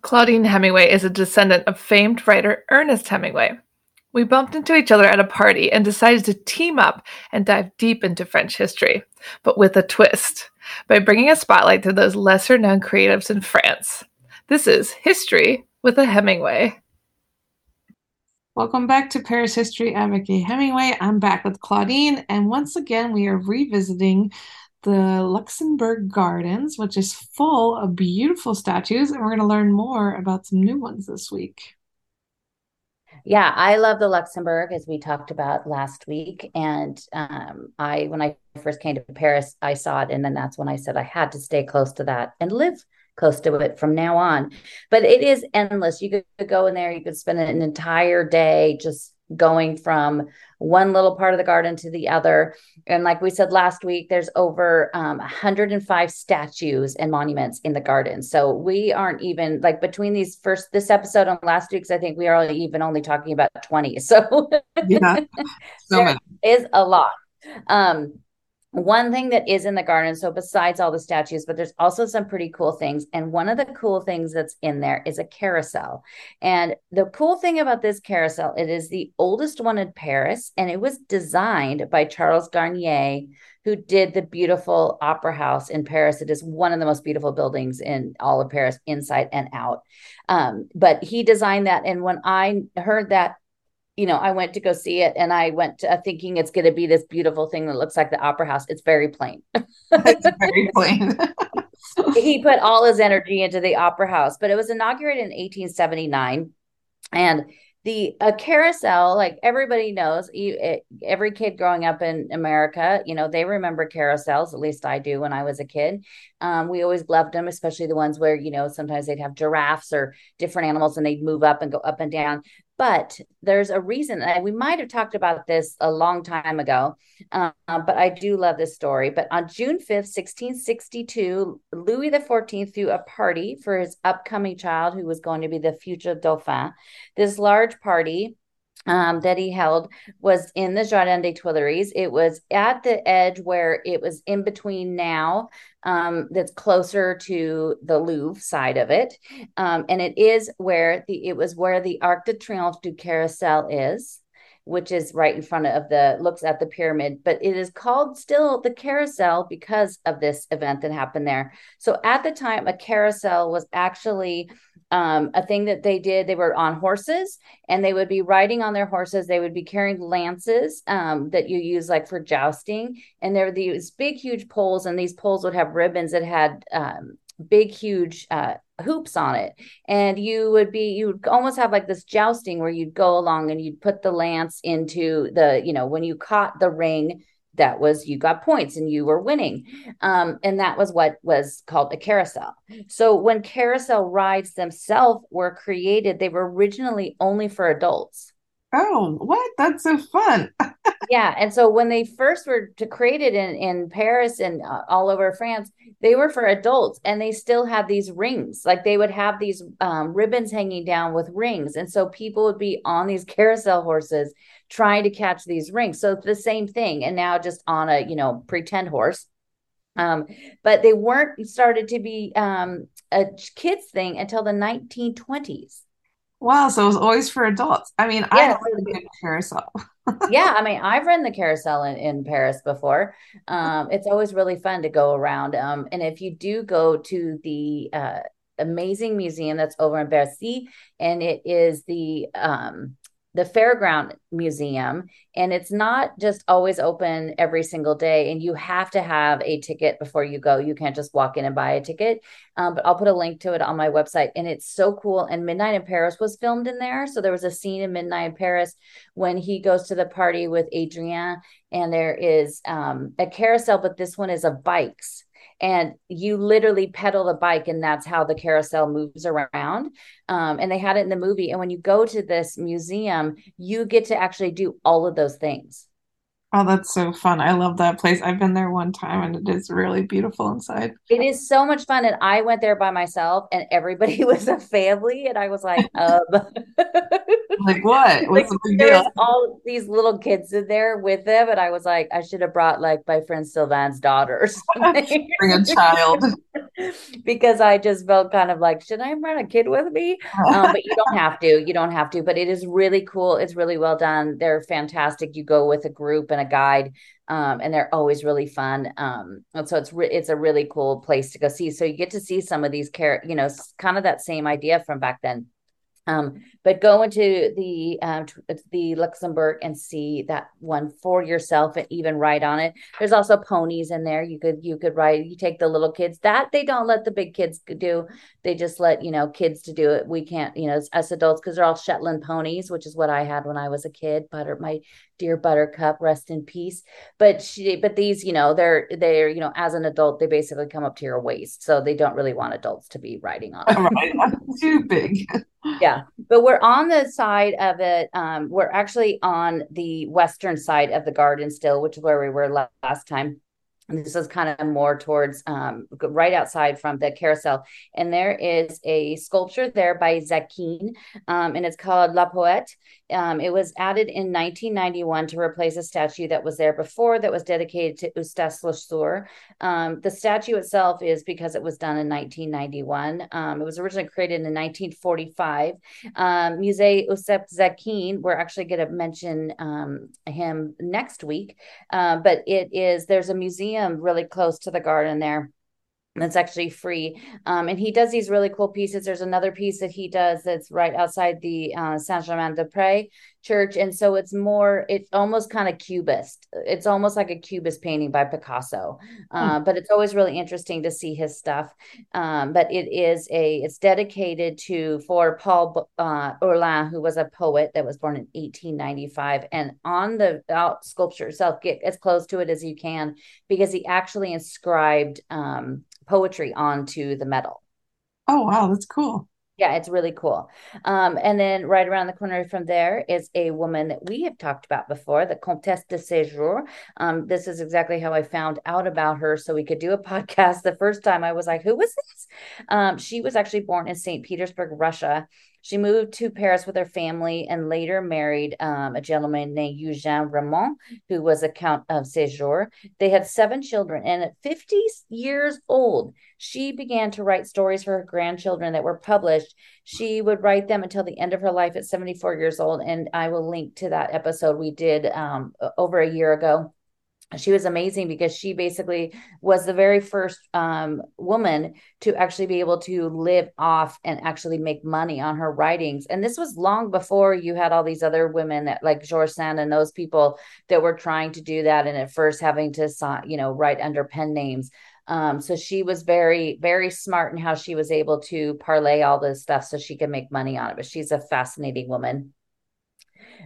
Claudine Hemingway is a descendant of famed writer Ernest Hemingway. We bumped into each other at a party and decided to team up and dive deep into French history, but with a twist, by bringing a spotlight to those lesser known creatives in France. This is History with a Hemingway. Welcome back to Paris History. I'm Vicky Hemingway. I'm back with Claudine, and once again, we are revisiting the Luxembourg Gardens, which is full of beautiful statues, and we're going to learn more about some new ones this week. Yeah, I love the Luxembourg as we talked about last week. And um, I, when I first came to Paris, I saw it, and then that's when I said I had to stay close to that and live close to it from now on. But it is endless. You could go in there, you could spend an entire day just going from one little part of the garden to the other. And like we said last week, there's over um, 105 statues and monuments in the garden. So we aren't even like between these first this episode and last week's, I think we are even only talking about 20. So yeah, so there is a lot. Um, one thing that is in the garden so besides all the statues but there's also some pretty cool things and one of the cool things that's in there is a carousel. And the cool thing about this carousel it is the oldest one in paris and it was designed by charles garnier who did the beautiful opera house in paris. It is one of the most beautiful buildings in all of paris inside and out. Um, but he designed that and when i heard that you know, I went to go see it and I went to, uh, thinking it's going to be this beautiful thing that looks like the opera house. It's very plain. it's very plain. he put all his energy into the opera house, but it was inaugurated in 1879. And the a carousel, like everybody knows, every kid growing up in America, you know, they remember carousels. At least I do when I was a kid. Um, we always loved them, especially the ones where, you know, sometimes they'd have giraffes or different animals and they'd move up and go up and down. But there's a reason, and we might have talked about this a long time ago, uh, but I do love this story. But on June 5th, 1662, Louis XIV threw a party for his upcoming child who was going to be the future Dauphin. This large party um, that he held was in the Jardin des Tuileries. It was at the edge where it was in between now, um, that's closer to the Louvre side of it, um, and it is where the it was where the Arc de Triomphe du Carrousel is which is right in front of the looks at the pyramid. But it is called still the carousel because of this event that happened there. So at the time a carousel was actually um, a thing that they did. They were on horses and they would be riding on their horses. They would be carrying lances um, that you use like for jousting. And there were these big, huge poles, and these poles would have ribbons that had um, big, huge uh, hoops on it. And you would be, you would almost have like this jousting where you'd go along and you'd put the lance into the, you know, when you caught the ring that was you got points and you were winning. Um, and that was what was called a carousel. So when carousel rides themselves were created they were originally only for adults. Oh what? That's so fun yeah and so when they first were to created in in paris and uh, all over france they were for adults and they still had these rings like they would have these um, ribbons hanging down with rings and so people would be on these carousel horses trying to catch these rings. So it's the same thing. And now just on a, you know, pretend horse. Um, but they weren't started to be um, a kids thing until the 1920s. Wow, so it was always for adults. I mean, yeah, I love the carousel. yeah, I mean, I've run the carousel in, in Paris before. Um, it's always really fun to go around. Um, and if you do go to the uh, amazing museum that's over in Bercy, and it is the um, the fairground museum and it's not just always open every single day and you have to have a ticket before you go. You can't just walk in and buy a ticket. Um, but i'll put a link to it on my website and it's so cool and midnight in paris was filmed in there. So there was a scene in midnight in paris when he goes to the party with adrien and there is um, a carousel but this one is of bikes and you literally pedal the bike and that's how the carousel moves around. Um, and they had it in the movie. And when you go to this museum you get to actually do all of those things Oh, that's so fun. I love that place. I've been there one time and it is really beautiful inside. It is so much fun. And I went there by myself and everybody was a family. And I was like, um, like what? What's like, the all these little kids in there with them. And I was like, I should have brought like my friend Sylvan's daughter Bring a child. because I just felt kind of like, should I bring a kid with me? Um, but you don't have to. You don't have to. But it is really cool. It's really well done. They're fantastic. You go with a group and a guide. Um, and they're always really fun. Um, and so it's re- it's a really cool place to go see. So you get to see some of these care, you know, kind of that same idea from back then. Um, but go into the um, the Luxembourg and see that one for yourself and even ride on it. There's also ponies in there. You could you could ride. You take the little kids. That they don't let the big kids do. They just let you know kids to do it. We can't you know us adults because they're all Shetland ponies, which is what I had when I was a kid. Butter my dear Buttercup, rest in peace. But she but these you know they're they're you know as an adult they basically come up to your waist, so they don't really want adults to be riding on. Right, too big yeah but we're on the side of it um, we're actually on the western side of the garden still which is where we were last time and this is kind of more towards um, right outside from the carousel. And there is a sculpture there by Zadkine, um, and it's called La Poète. Um, it was added in 1991 to replace a statue that was there before that was dedicated to Eustace Lesueur. Um, the statue itself is because it was done in 1991. Um, it was originally created in 1945. Um, Musée Eustace Zadkine, we're actually going to mention him next week, uh, but it is, there's a museum really close to the garden there that's actually free. Um, and he does these really cool pieces. There's another piece that he does that's right outside the uh, Saint Germain des Prés church. And so it's more, it's almost kind of cubist. It's almost like a cubist painting by Picasso. Uh, mm. But it's always really interesting to see his stuff. Um, but it is a, it's dedicated to, for Paul uh, Orlin, who was a poet that was born in 1895. And on the out sculpture itself, get as close to it as you can because he actually inscribed um, poetry onto the metal. Oh, wow. That's cool. Yeah, it's really cool. Um, and then right around the corner from there is a woman that we have talked about before, the Comtesse de Ségur. Um, this is exactly how I found out about her. So we could do a podcast. The first time I was like, who was this? Um, she was actually born in St. Petersburg, Russia. She moved to Paris with her family and later married um, a gentleman named Eugène Ramond, who was a Count of Ségur. They had seven children, and at 50 years old, she began to write stories for her grandchildren that were published. She would write them until the end of her life at 74 years old, and I will link to that episode we did um, over a year ago she was amazing because she basically was the very first um, woman to actually be able to live off and actually make money on her writings. And this was long before you had all these other women that, like George Sand and those people that were trying to do that, and at first having to, you know, write under pen names. Um, so she was very, very smart in how she was able to parlay all this stuff so she could make money on it. But she's a fascinating woman.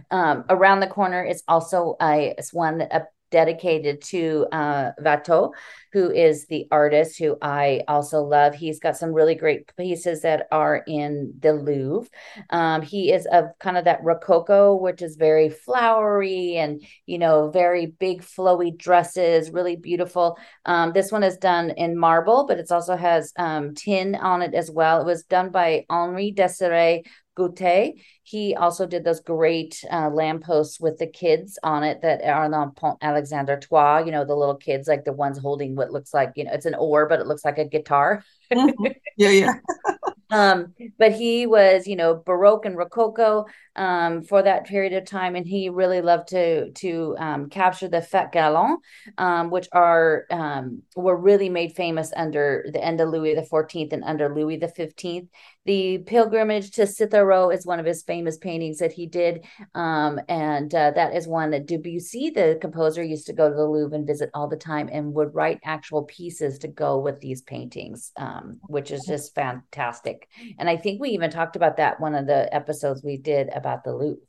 Um, around the corner is also a it's one a dedicated to uh, Watteau, who is the artist who I also love. He's got some really great pieces that are in the Louvre. Um, he is of kind of that Rococo, which is very flowery and, you know, very big flowy dresses, really beautiful. Um, this one is done in marble, but it also has um, tin on it as well. It was done by Henri Desiré Gauquié. He also did those great uh, lampposts with the kids on it that are on Pont Alexander Trois, you know, the little kids, like the ones holding what looks like, you know, it's an oar, but it looks like a guitar. Mm-hmm. Yeah, yeah. um, but he was, you know, Baroque and Rococo um, for that period of time, and he really loved to to um, capture the fête galant, um, which are um, were really made famous under the end of Louis the Fourteenth and under Louis the Fifteenth. The pilgrimage to Citeaux is one of his famous paintings that he did, um, and uh, that is one that Debussy, the composer, used to go to the Louvre and visit all the time, and would write actual pieces to go with these paintings, um, which is just fantastic. And I think we even talked about that one of the episodes we did about the Louvre.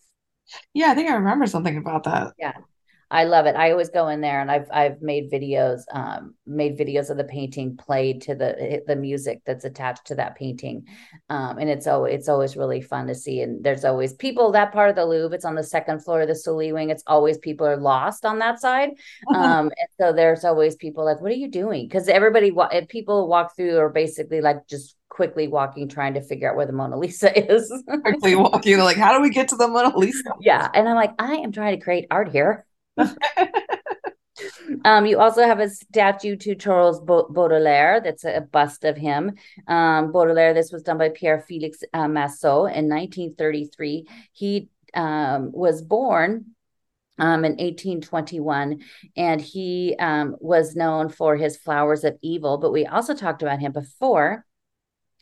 Yeah, I think I remember something about that. Yeah. I love it. I always go in there and I've I've made videos, um, made videos of the painting played to the the music that's attached to that painting, um, and it's always it's always really fun to see. And there's always people that part of the Louvre. It's on the second floor of the Sully wing. It's always people are lost on that side, um, and so there's always people like, "What are you doing?" Because everybody, people walk through are basically like just quickly walking, trying to figure out where the Mona Lisa is. quickly walking, like, how do we get to the Mona Lisa? Yeah, and I'm like, I am trying to create art here. um, you also have a statue to Charles Baudelaire. That's a bust of him. Um, Baudelaire. This was done by Pierre Felix uh, Masseau in 1933. He um, was born um, in 1821, and he um, was known for his Flowers of Evil. But we also talked about him before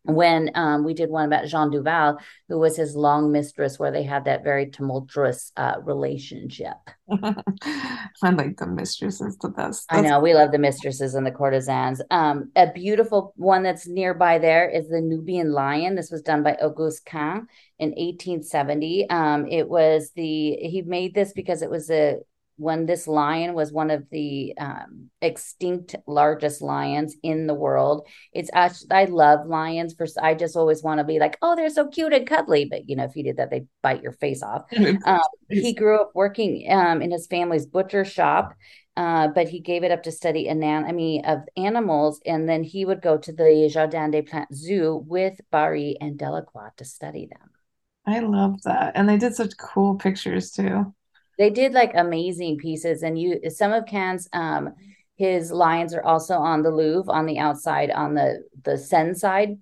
when um, we did one about Jeanne Duval, who was his long mistress, where they had that very tumultuous uh, relationship. I like the mistresses the best. That's- I know we love the mistresses and the courtesans. Um, a beautiful one that's nearby there is the Nubian lion. This was done by Auguste Cain in 1870. Um, it was the he made this because it was a when this lion was one of the um, extinct largest lions in the world. It's actually, I love lions. For I just always want to be like, oh, they're so cute and cuddly. But you know, if you did that, they'd bite your face off. um, he grew up working um, in his family's butcher shop. Uh, but he gave it up to study anatomy of animals, and then he would go to the Jardin des Plantes Zoo with Barye and Delacroix to study them. I love that, and they did such cool pictures too they did like amazing pieces and you some of Cain's um his lions are also on the Louvre on the outside on the the Seine side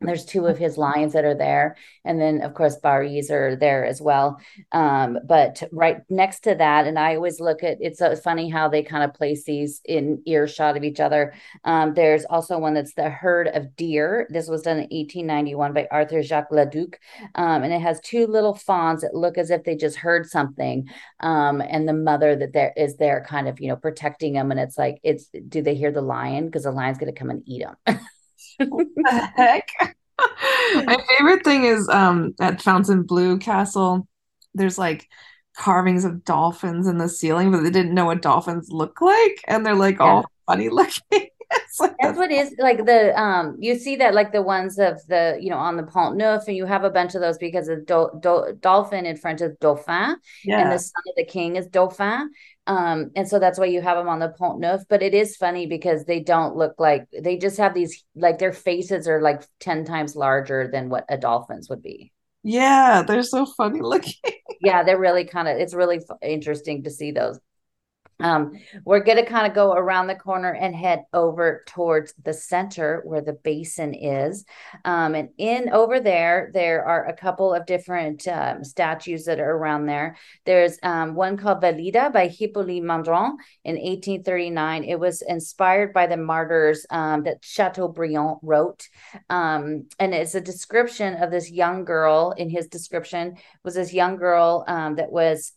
there's two of his lions that are there. And then of course Barye's are there as well. Um, but right next to that and i always look at it's so funny how they kind of place these in earshot of each other. Um, there's also one that's the herd of deer. This was done in 1891 by arthur jacques leduc. Um, and it has two little fawns that look as if they just heard something. Um, and the mother that there is there kind of you know protecting them and it's like it's do they hear the lion? Because the lion's going to come and eat them what the heck? My favorite thing is um at Fontainebleau Castle, there's like carvings of dolphins in the ceiling, but they didn't know what dolphins look like, and they're like yeah. all funny looking. like that's what is like the um you see that like the ones of the you know on the Pont Neuf and you have a bunch of those because the do, do, dolphin in French is dauphin yeah. and the son of the king is dauphin um, and so that's why you have them on the Pont Neuf. But it is funny because they don't look like they just have these like their faces are like 10 times larger than what a dolphin's would be. Yeah, they're so funny looking. yeah, they're really kind of it's really f- interesting to see those. Um, we're going to kind of go around the corner and head over towards the center where the basin is. Um, and in over there, there are a couple of different um, statues that are around there. There's um, one called Velléda by Hippolyte Maindron in 1839. It was inspired by the martyrs um, that Chateaubriand wrote. Um, and it's a description of this young girl. In his description, was this young girl that was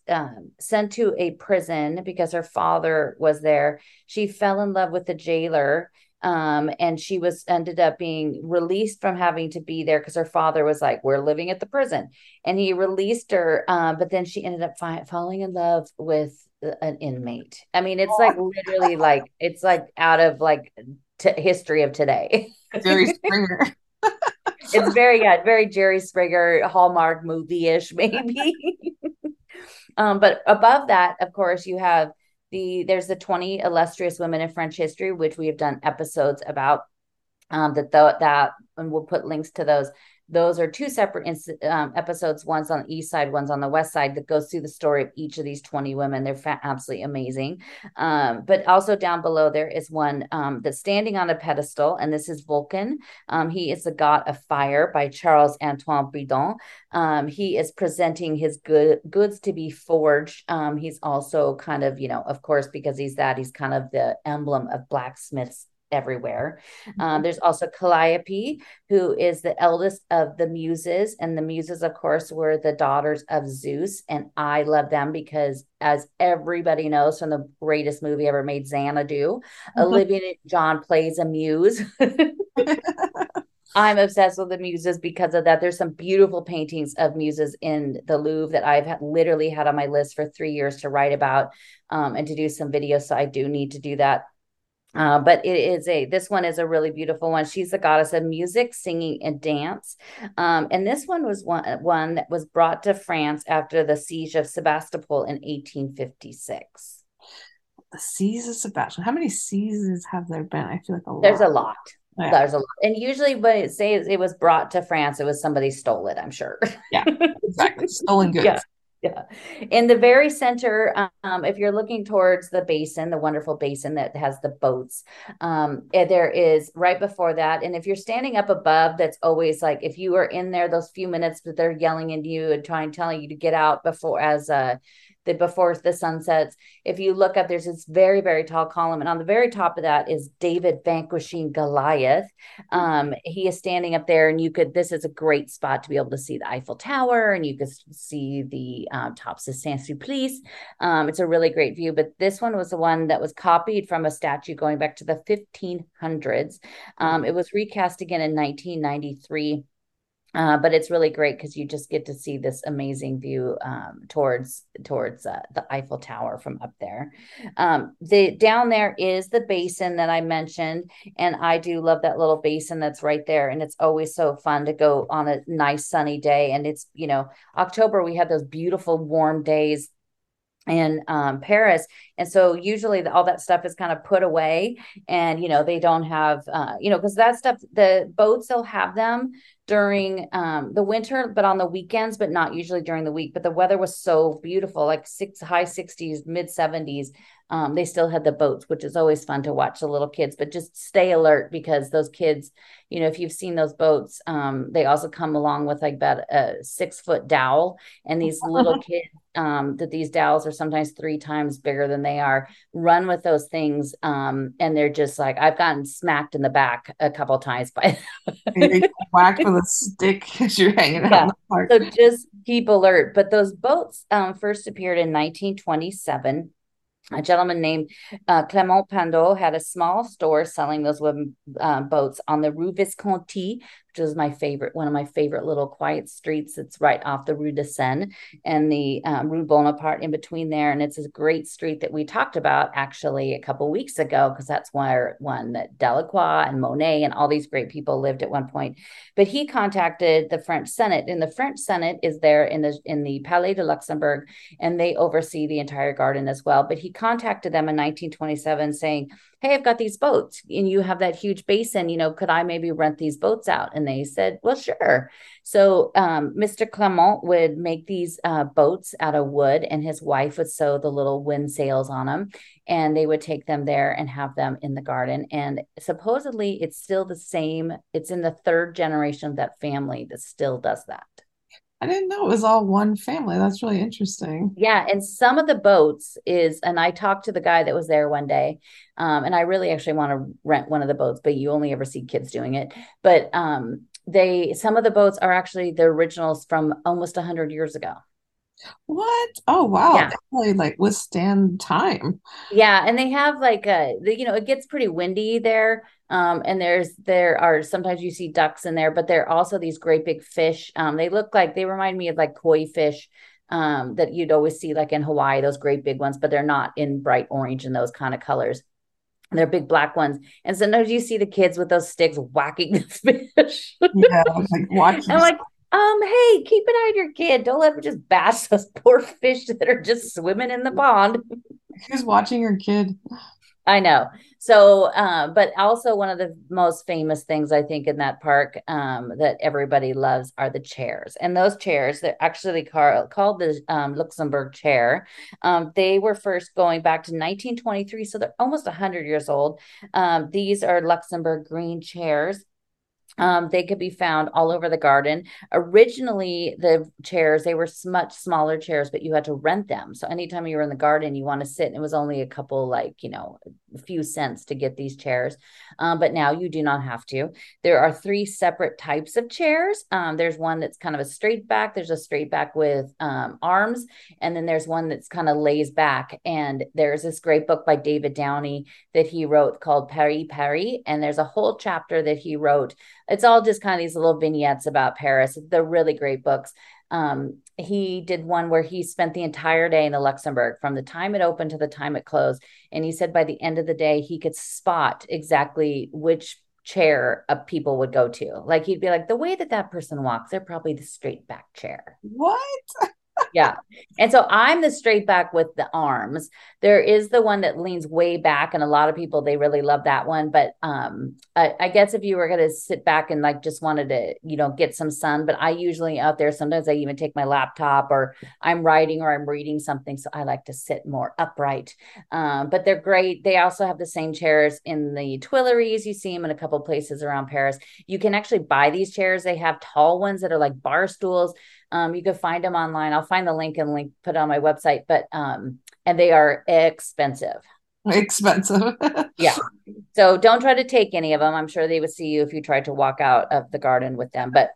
sent to a prison because her father was there. She fell in love with the jailer. Um, and she was ended up being released from having to be there because her father was like, "We're living at the prison," and he released her. Um, but then she ended up fi- falling in love with an inmate. I mean, it's like literally like it's like out of like t- history of today. Jerry Springer. it's very yeah, very Jerry Springer Hallmark movie ish maybe. um, but above that, of course, you have the there's the 20 illustrious women in French history, which we have done episodes about. Um, that th- that and we'll put links to those those are two separate ins- um, episodes one's on the east side one's on the west side that goes through the story of each of these 20 women. They're fa- absolutely amazing. Um, but also down below there is one um, that's standing on a pedestal and this is vulcan. Um, he is the god of fire by charles antoine bridan um, he is presenting his good goods to be forged. Um, he's also kind of you know of course because he's that he's kind of the emblem of blacksmiths everywhere. Mm-hmm. Um, there's also Calliope, who is the eldest of the muses. And the muses, of course, were the daughters of Zeus. And I love them because, as everybody knows from the greatest movie ever made, Xanadu, mm-hmm. Olivia John plays a muse. I'm obsessed with the muses because of that. There's some beautiful paintings of muses in the Louvre that I've had, literally had on my list for three years to write about um, and to do some videos. So I do need to do that. Uh, but it is a this one is a really beautiful one. She's the goddess of music, singing, and dance. Um, and this one was one one that was brought to France after the siege of Sebastopol in 1856. The siege of Sebastopol. How many sieges have there been? I feel like a lot. There's a lot. Yeah. There's a lot. And usually when it says it was brought to France, it was somebody stole it, I'm sure. Yeah, exactly. Stolen goods. Yeah. Yeah. In the very center, um, if you're looking towards the basin, the wonderful basin that has the boats, um, eh, there is right before that. And if you're standing up above, that's always like if you are in there those few minutes, but they're yelling into you and trying telling you to get out before as uh the before the sun sets. If you look up, there's this very, very tall column. And on the very top of that is David vanquishing Goliath. Um, he is standing up there, and you could, this is a great spot to be able to see the Eiffel Tower and you could see the um, tops of Saint Sulpice. Um, it's a really great view. But this one was the one that was copied from a statue going back to the 1500s. Um, it was recast again in 1993 uh, but it's really great because you just get to see this amazing view um, towards towards uh, the Eiffel Tower from up there. Um, the down there is the basin that I mentioned, and I do love that little basin that's right there. And it's always so fun to go on a nice sunny day. And it's you know October we have those beautiful warm days in um, Paris. And so usually the, all that stuff is kind of put away and, you know, they don't have, uh, you know, because that stuff, the boats, they'll have them during um, the winter, but on the weekends, but not usually during the week. But the weather was so beautiful, like six high 60s, mid 70s. Um, they still had the boats, which is always fun to watch the little kids, but just stay alert because those kids, you know, if you've seen those boats, um, they also come along with like about a six foot dowel. And these little kids, um, that these dowels are sometimes three times bigger than they are, run with those things. Um, and they're just like, I've gotten smacked in the back a couple times by whacked with a stick as you're hanging yeah. out the park. So just keep alert. But those boats um, first appeared in 1927 a gentleman named uh, Clement Paudeau had a small store selling those wooden uh, boats on the Rue Visconti, which is my favorite, one of my favorite little quiet streets. It's right off the Rue de Seine and the um, Rue Bonaparte in between there. And it's a great street that we talked about actually a couple weeks ago, because that's where one that Delacroix and Monet and all these great people lived at one point. But he contacted the French Senate, and the French Senate is there in the in the Palais de Luxembourg, and they oversee the entire garden as well. But he contacted them in 1927 saying, hey i've got these boats and you have that huge basin you know could i maybe rent these boats out? And they said well sure. So um, mr clement would make these uh, boats out of wood and his wife would sew the little wind sails on them and they would take them there and have them in the garden. And supposedly it's still the same it's in the third generation of that family that still does that I didn't know it was all one family. That's really interesting. Yeah, and some of the boats is, and I talked to the guy that was there one day, um, and I really actually want to rent one of the boats, but you only ever see kids doing it. But um, they, some of the boats are actually the originals from almost hundred years ago. What? Oh wow! Yeah. Definitely like withstand time. Yeah, and they have like a, you know, it gets pretty windy there. Um, and there's there are sometimes you see ducks in there, but there are also these great big fish. Um, they look like they remind me of like koi fish um, that you'd always see like in Hawaii, those great big ones, but they're not in bright orange and those kind of colors. They're big black ones. And sometimes you see the kids with those sticks whacking the fish. yeah, like watching. I'm like, um, hey, keep an eye on your kid. Don't let him just bash those poor fish that are just swimming in the pond. Who's watching your kid? I know. So, uh, but also one of the most famous things I think in that park um, that everybody loves are the chairs. And those chairs, they're actually called, called the um, Luxembourg chair. Um, they were first going back to 1923, so they're almost 100 years old. Um, these are Luxembourg green chairs. Um, they could be found all over the garden. Originally, the chairs they were much smaller chairs, but you had to rent them. So anytime you were in the garden, you want to sit, and it was only a couple, like you know, a few cents to get these chairs. Um, but now you do not have to. There are three separate types of chairs. Um, there's one that's kind of a straight back. There's a straight back with um, arms, and then there's one that's kind of lays back. And there's this great book by David Downie that he wrote called Paris Paris, and there's a whole chapter that he wrote it's all just kind of these little vignettes about Paris. They're really great books. Um, he did one where he spent the entire day in the Luxembourg from the time it opened to the time it closed. And he said by the end of the day, he could spot exactly which chair a people would go to. Like he'd be like, the way that that person walks, they're probably the straight back chair. What? Yeah. And so I'm the straight back with the arms. There is the one that leans way back, and a lot of people they really love that one. But um, I, I guess if you were gonna sit back and like just wanted to, you know, get some sun, but I usually out there sometimes I even take my laptop or I'm writing or I'm reading something, so I like to sit more upright. Um, but they're great. They also have the same chairs in the Tuileries. You see them in a couple places around Paris. You can actually buy these chairs. They have tall ones that are like bar stools um, you can find them online. I'll find the link and link put it on my website, but um, and they are expensive. Expensive. yeah. So don't try to take any of them. I'm sure they would see you if you tried to walk out of the garden with them. But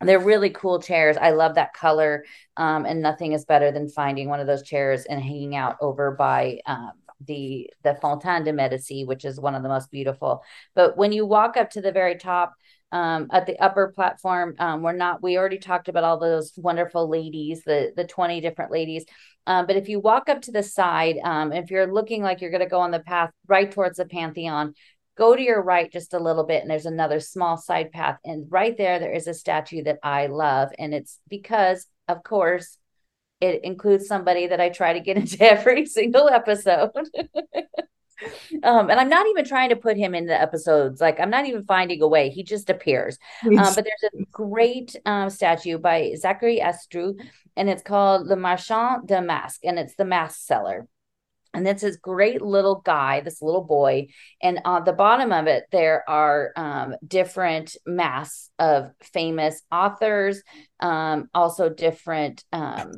they're really cool chairs. I love that color. Um, and nothing is better than finding one of those chairs and hanging out over by um, the the Fontaine de Medici, which is one of the most beautiful. But when you walk up to the very top, um, at the upper platform. Um, we're not, we already talked about all those wonderful ladies, the, the 20 different ladies. Um, but if you walk up to the side, um, if you're looking like you're going to go on the path right towards the Pantheon, go to your right just a little bit and there's another small side path. And right there, there is a statue that I love. And it's because, of course, it includes somebody that I try to get into every single episode. um, and I'm not even trying to put him in the episodes. Like I'm not even finding a way. He just appears. Um, but there's a great um, statue by Zacharie Astruc, and it's called Le Marchand de Masque, and it's the mask seller. And it's this great little guy, this little boy. And on the bottom of it, there are um, different masks of famous authors, um, also different um,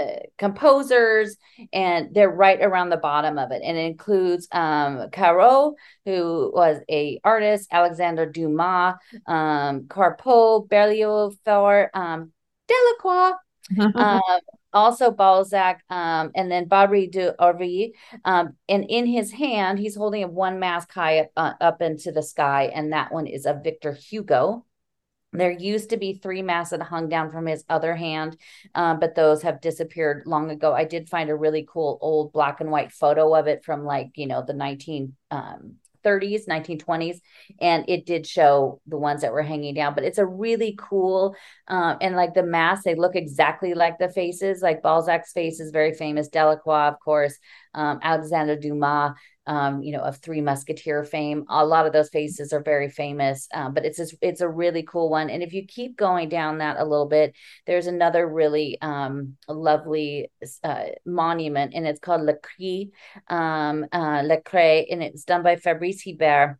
uh, composers and they're right around the bottom of it and it includes um Corot who was a artist Alexander Dumas um Carpeaux Berlioz um Delacroix um, also Balzac, um, and then Barbey d'Aurevilly. Um, and in his hand, he's holding a one mask high up, uh, up into the sky, and that one is a Victor Hugo. There used to be three masks that hung down from his other hand, um, but those have disappeared long ago. I did find a really cool old black and white photo of it from like, you know, the 19, um, 30s, 1920s, and it did show the ones that were hanging down. But it's a really cool, um, and like the masks, they look exactly like the faces. Like Balzac's face is very famous, Delacroix, of course, um, Alexander Dumas um, you know, of Three Musketeer fame. A lot of those faces are very famous, um, but it's it's a really cool one. And if you keep going down that a little bit, there's another really um, lovely uh, monument, and it's called Le Cri, um, uh, Le Cre, and it's done by Fabrice Hyber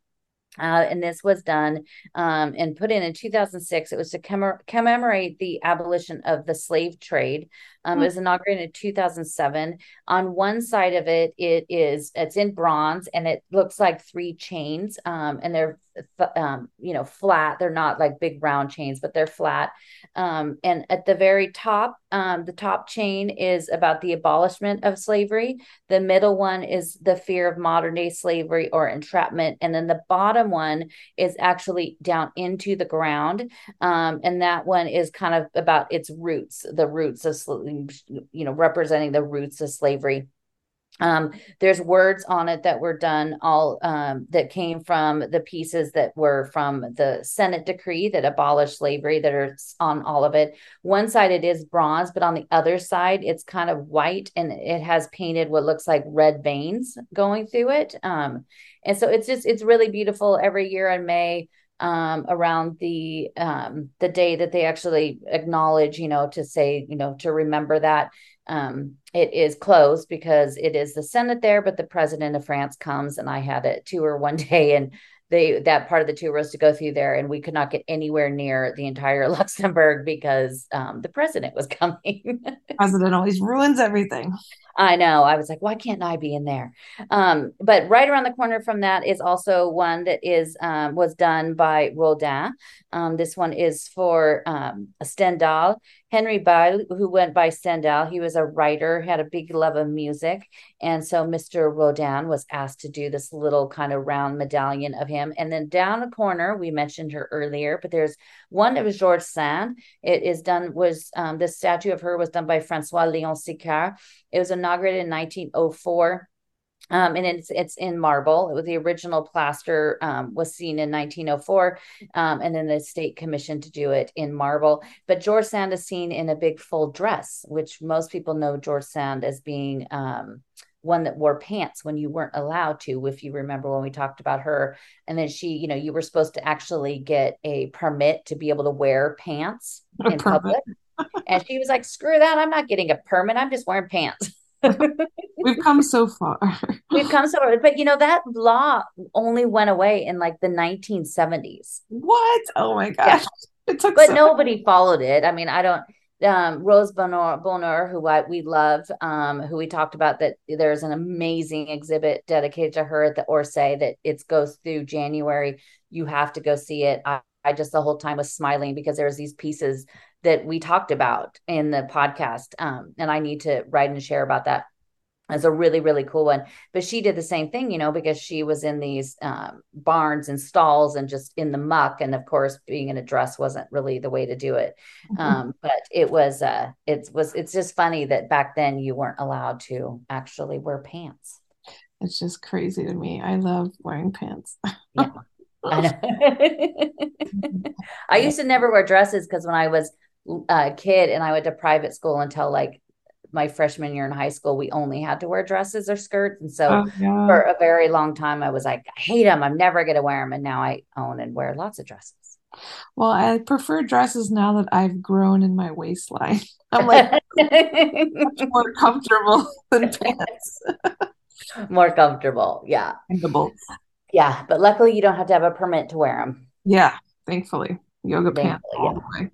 uh, and this was done um, and put in in 2006. It was to commemorate the abolition of the slave trade. Um, mm-hmm. It was inaugurated in 2007. On one side of it, it is it's in bronze and it looks like three chains, um, and they're um, you know flat. They're not like big round chains, but they're flat. Um, and at the very top, um, the top chain is about the abolishment of slavery. The middle one is the fear of modern day slavery or entrapment. And then the bottom one is actually down into the ground. Um, and that one is kind of about its roots, the roots of, you know, representing the roots of slavery. Um, there's words on it that were done all um, that came from the pieces that were from the Senate decree that abolished slavery that are on all of it. One side it is bronze, but on the other side it's kind of white and it has painted what looks like red veins going through it. Um, and so it's just it's really beautiful every year in May. Um, around the um, the day that they actually acknowledge, you know, to say, you know, to remember that um, it is closed because it is the Senate there, but the president of France comes, and I had a tour one day, and they that part of the tour was to go through there, and we could not get anywhere near the entire Luxembourg because um, the president was coming. president always ruins everything. I know. I was like, why can't I be in there? Um, but right around the corner from that is also one that is um, was done by Rodin. Um, this one is for um, Stendhal. Henry Beyle, who went by Stendhal, he was a writer, had a big love of music. And so Mr. Rodin was asked to do this little kind of round medallion of him. And then down the corner, we mentioned her earlier, but there's one that was George Sand. It is done, was um, this statue of her was done by Francois Leon Sicard. It was inaugurated in 1904. Um, and it's it's in marble. It was the original plaster um, was seen in 1904, um, and then the state commissioned to do it in marble. But George Sand is seen in a big full dress, which most people know George Sand as being um, one that wore pants when you weren't allowed to. If you remember when we talked about her, and then she, you know, you were supposed to actually get a permit to be able to wear pants A in permit. public, and she was like, "Screw that! I'm not getting a permit. I'm just wearing pants." We've come so far. We've come so far, but you know that law only went away in like the 1970s. What? Oh my gosh. It took But so nobody followed it. I mean, I don't. Um, Rose Bonheur, Bonheur, who I, we love, um, who we talked about, that there's an amazing exhibit dedicated to her at the Orsay that it goes through January. You have to go see it. I, I just the whole time was smiling because there's these pieces that we talked about in the podcast, um, and I need to write and share about that it's a really really cool one but she did the same thing you know because she was in these um, barns and stalls and just in the muck and of course being in a dress wasn't really the way to do it um, but it was uh it was it's just funny that back then you weren't allowed to actually wear pants It's just crazy to me. I love wearing pants. yeah I, know. I used to never wear dresses because when i was a kid and i went to private school until like my freshman year in high school, we only had to wear dresses or skirts. And so Oh, yeah. for a very long time, I was like, I hate them. I'm never going to wear them. And now I own and wear lots of dresses. Well, I prefer dresses now that I've grown in my waistline. I'm like more comfortable than pants. More comfortable. Yeah. Comfortable. Yeah. But luckily, you don't have to have a permit to wear them. Yeah, thankfully. Yoga pants Thankfully, all the way.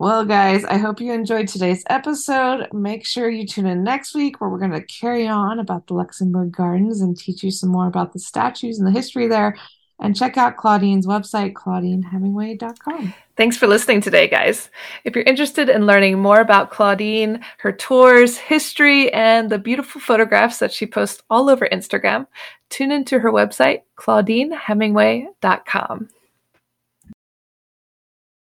Well, guys, I hope you enjoyed today's episode. Make sure you tune in next week where we're going to carry on about the Luxembourg Gardens and teach you some more about the statues and the history there. And check out Claudine's website, claudinehemingway.com. Thanks for listening today, guys. If you're interested in learning more about Claudine, her tours, history, and the beautiful photographs that she posts all over Instagram, tune into her website, claudinehemingway.com.